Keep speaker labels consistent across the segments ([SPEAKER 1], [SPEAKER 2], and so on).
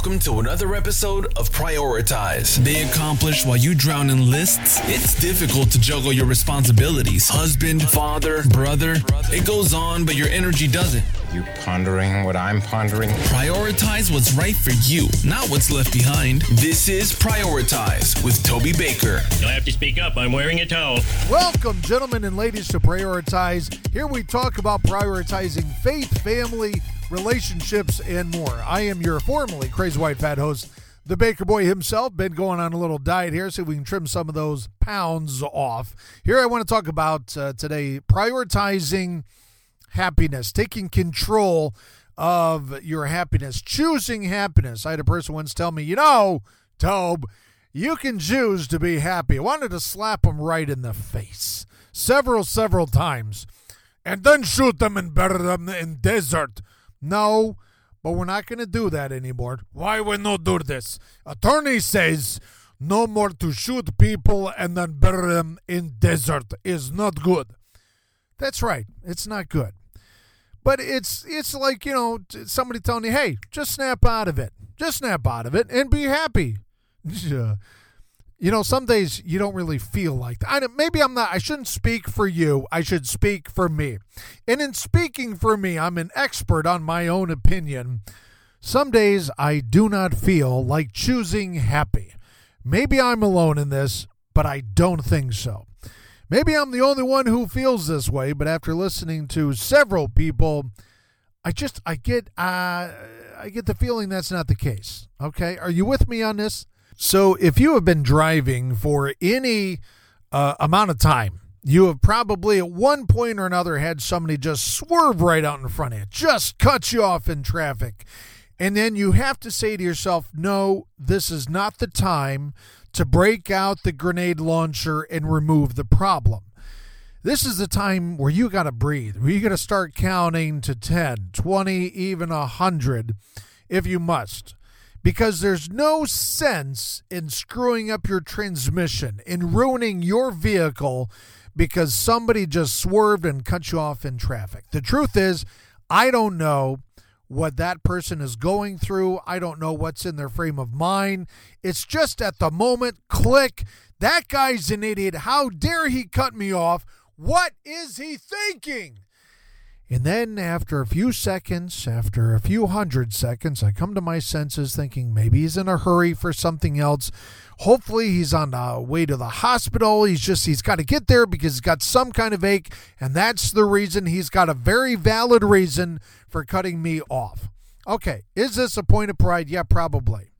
[SPEAKER 1] welcome to another episode of Prioritize. They accomplish while you drown in lists. It's difficult to juggle your responsibilities husband, father, brother. It goes on, but your energy doesn't.
[SPEAKER 2] You pondering what I'm pondering?
[SPEAKER 1] Prioritize what's right for you, not what's left behind. This is Prioritize with Toby Baker.
[SPEAKER 3] You'll have to speak up. I'm wearing a towel.
[SPEAKER 4] Welcome, gentlemen and ladies, to Prioritize. Here we talk about prioritizing faith, family, relationships, and more. I am your formerly crazy white fat host, the Baker Boy himself. Been going on a little diet here, so we can trim some of those pounds off. Here, I want to talk about uh, today prioritizing happiness, taking control of your happiness, choosing happiness. I had a person once tell me, you know, Tobe, you can choose to be happy. I wanted to slap him right in the face several, several times and then shoot them and bury them in desert. No, but we're not going to do that anymore. Why we not do this? Attorney says no more to shoot people and then bury them in desert is not good. That's right. It's not good. But it's it's like, you know, somebody telling you, "Hey, just snap out of it. Just snap out of it and be happy." You know, some days you don't really feel like that. I, maybe I'm not, I shouldn't speak for you. I should speak for me. And in speaking for me, I'm an expert on my own opinion. Some days I do not feel like choosing happy. Maybe I'm alone in this, but I don't think so. Maybe I'm the only one who feels this way, but after listening to several people, I just I get uh I get the feeling that's not the case. Okay? Are you with me on this? So, if you have been driving for any uh, amount of time, you have probably at one point or another had somebody just swerve right out in front of you, just cut you off in traffic. And then you have to say to yourself, no, this is not the time to break out the grenade launcher and remove the problem. This is the time where you got to breathe, where you got to start counting to 10, 20, even 100 if you must because there's no sense in screwing up your transmission, in ruining your vehicle because somebody just swerved and cut you off in traffic. The truth is, I don't know what that person is going through. I don't know what's in their frame of mind. It's just at the moment, click. That guy's an idiot. How dare he cut me off? What is he thinking? And then, after a few seconds, after a few hundred seconds, I come to my senses thinking maybe he's in a hurry for something else. Hopefully, he's on the way to the hospital. He's just, he's got to get there because he's got some kind of ache. And that's the reason he's got a very valid reason for cutting me off. Okay, is this a point of pride? Yeah, probably.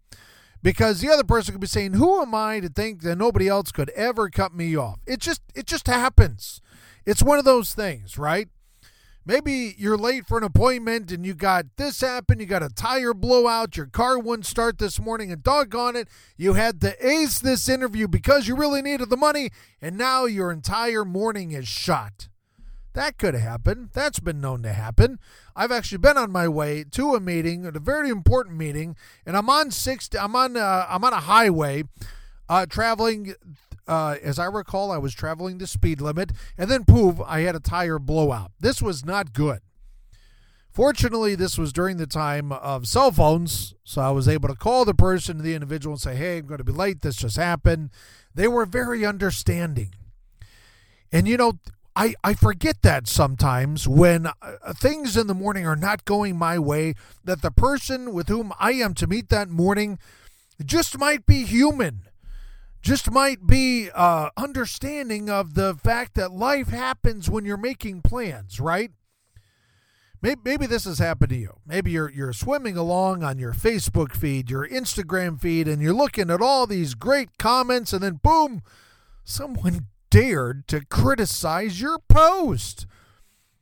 [SPEAKER 4] Because the other person could be saying, Who am I to think that nobody else could ever cut me off? It just, it just happens. It's one of those things, right? Maybe you're late for an appointment and you got this happen, you got a tire blowout, your car wouldn't start this morning, and doggone it, you had to ace this interview because you really needed the money, and now your entire morning is shot. That could happen. That's been known to happen. I've actually been on my way to a meeting, a very important meeting, and I'm on six. I'm on. Uh, I'm on a highway, uh, traveling uh, as I recall, I was traveling the speed limit, and then poof, I had a tire blowout. This was not good. Fortunately, this was during the time of cell phones, so I was able to call the person, the individual, and say, Hey, I'm going to be late. This just happened. They were very understanding. And, you know, I, I forget that sometimes when uh, things in the morning are not going my way, that the person with whom I am to meet that morning just might be human just might be uh, understanding of the fact that life happens when you're making plans, right? Maybe, maybe this has happened to you. Maybe you're you're swimming along on your Facebook feed, your Instagram feed, and you're looking at all these great comments, and then boom, someone dared to criticize your post.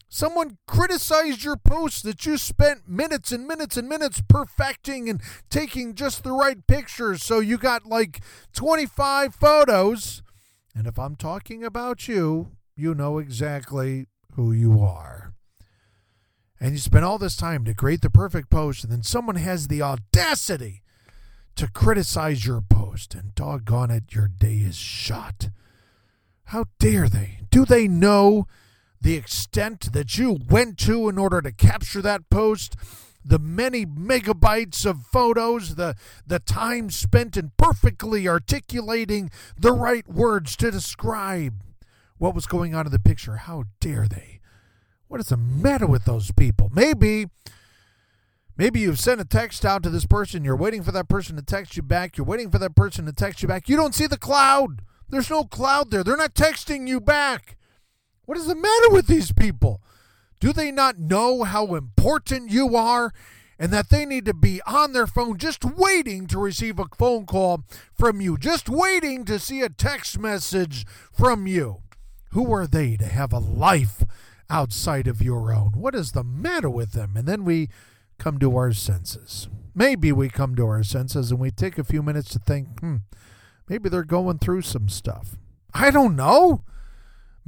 [SPEAKER 4] Someone criticized your post that you spent minutes and minutes and minutes perfecting and taking just the right pictures. So you got like 25 photos. And if I'm talking about you, you know exactly who you are. And you spend all this time to create the perfect post, and then someone has the audacity to criticize your post, and doggone it, your day is shot. How dare they? Do they know? The extent that you went to in order to capture that post, the many megabytes of photos, the the time spent in perfectly articulating the right words to describe what was going on in the picture. How dare they? What is the matter with those people? Maybe Maybe you've sent a text out to this person. You're waiting for that person to text you back. You're waiting for that person to text you back. You don't see the cloud. There's no cloud there. They're not texting you back. What is the matter with these people? Do they not know how important you are and that they need to be on their phone just waiting to receive a phone call from you, just waiting to see a text message from you? Who are they to have a life outside of your own? What is the matter with them? And then we come to our senses. Maybe we come to our senses and we take a few minutes to think, hmm, maybe they're going through some stuff. I don't know.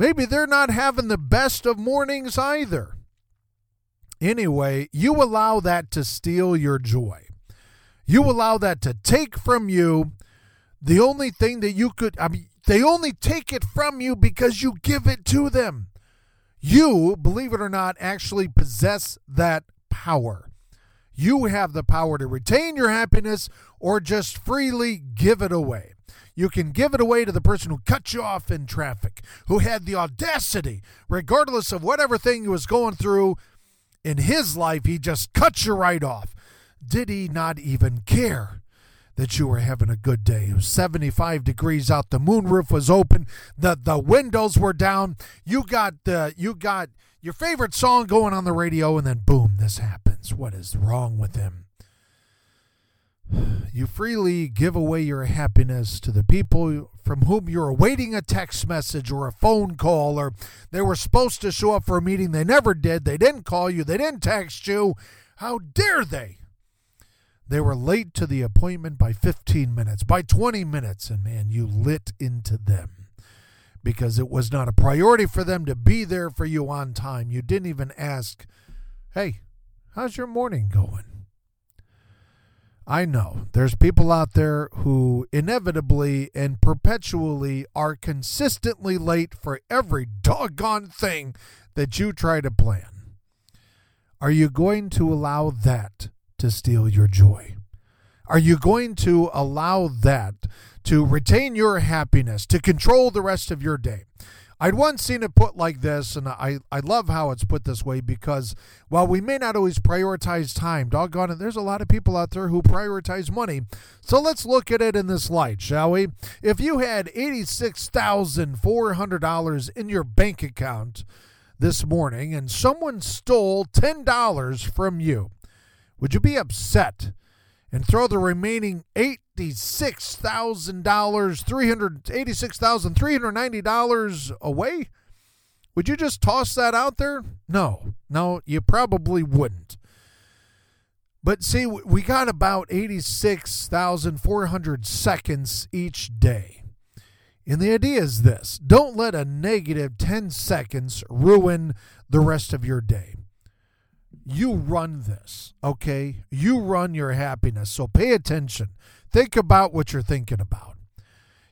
[SPEAKER 4] Maybe they're not having the best of mornings either. Anyway, you allow that to steal your joy. You allow that to take from you the only thing that you could, I mean, they only take it from you because you give it to them. You, believe it or not, actually possess that power. You have the power to retain your happiness or just freely give it away. You can give it away to the person who cut you off in traffic, who had the audacity, regardless of whatever thing he was going through in his life, he just cut you right off. Did he not even care? that you were having a good day. It was 75 degrees out. The moonroof was open. The the windows were down. You got the you got your favorite song going on the radio, and then boom, this happens. What is wrong with him? You freely give away your happiness to the people from whom you're awaiting a text message or a phone call, or they were supposed to show up for a meeting. They never did. They didn't call you. They didn't text you. How dare they? They were late to the appointment by 15 minutes, by 20 minutes, and man, you lit into them because it was not a priority for them to be there for you on time. You didn't even ask, hey, how's your morning going? I know there's people out there who inevitably and perpetually are consistently late for every doggone thing that you try to plan. Are you going to allow that to steal your joy? Are you going to allow that to retain your happiness, to control the rest of your day. I'd once seen it put like this, and I, I love how it's put this way because while we may not always prioritize time, doggone it, there's a lot of people out there who prioritize money. So let's look at it in this light, shall we? If you had $86,400 in your bank account this morning and someone stole $10 from you, would you be upset and throw the remaining $86,000, $386,390 away? Would you just toss that out there? No, no, you probably wouldn't. But see, we got about 86,400 seconds each day. And the idea is this don't let a negative 10 seconds ruin the rest of your day you run this, okay? You run your happiness. So pay attention. Think about what you're thinking about.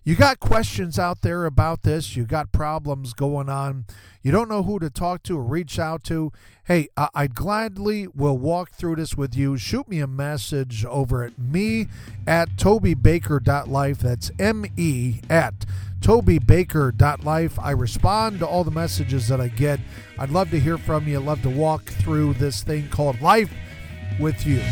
[SPEAKER 4] You got questions out there about this. You got problems going on. You don't know who to talk to or reach out to. Hey, I- would gladly will walk through this with you. Shoot me a message over at me at tobybaker.life. That's M E at tobybaker.life. I respond to all the messages that I get. I'd love to hear from you. I'd love to walk through this thing called life with you.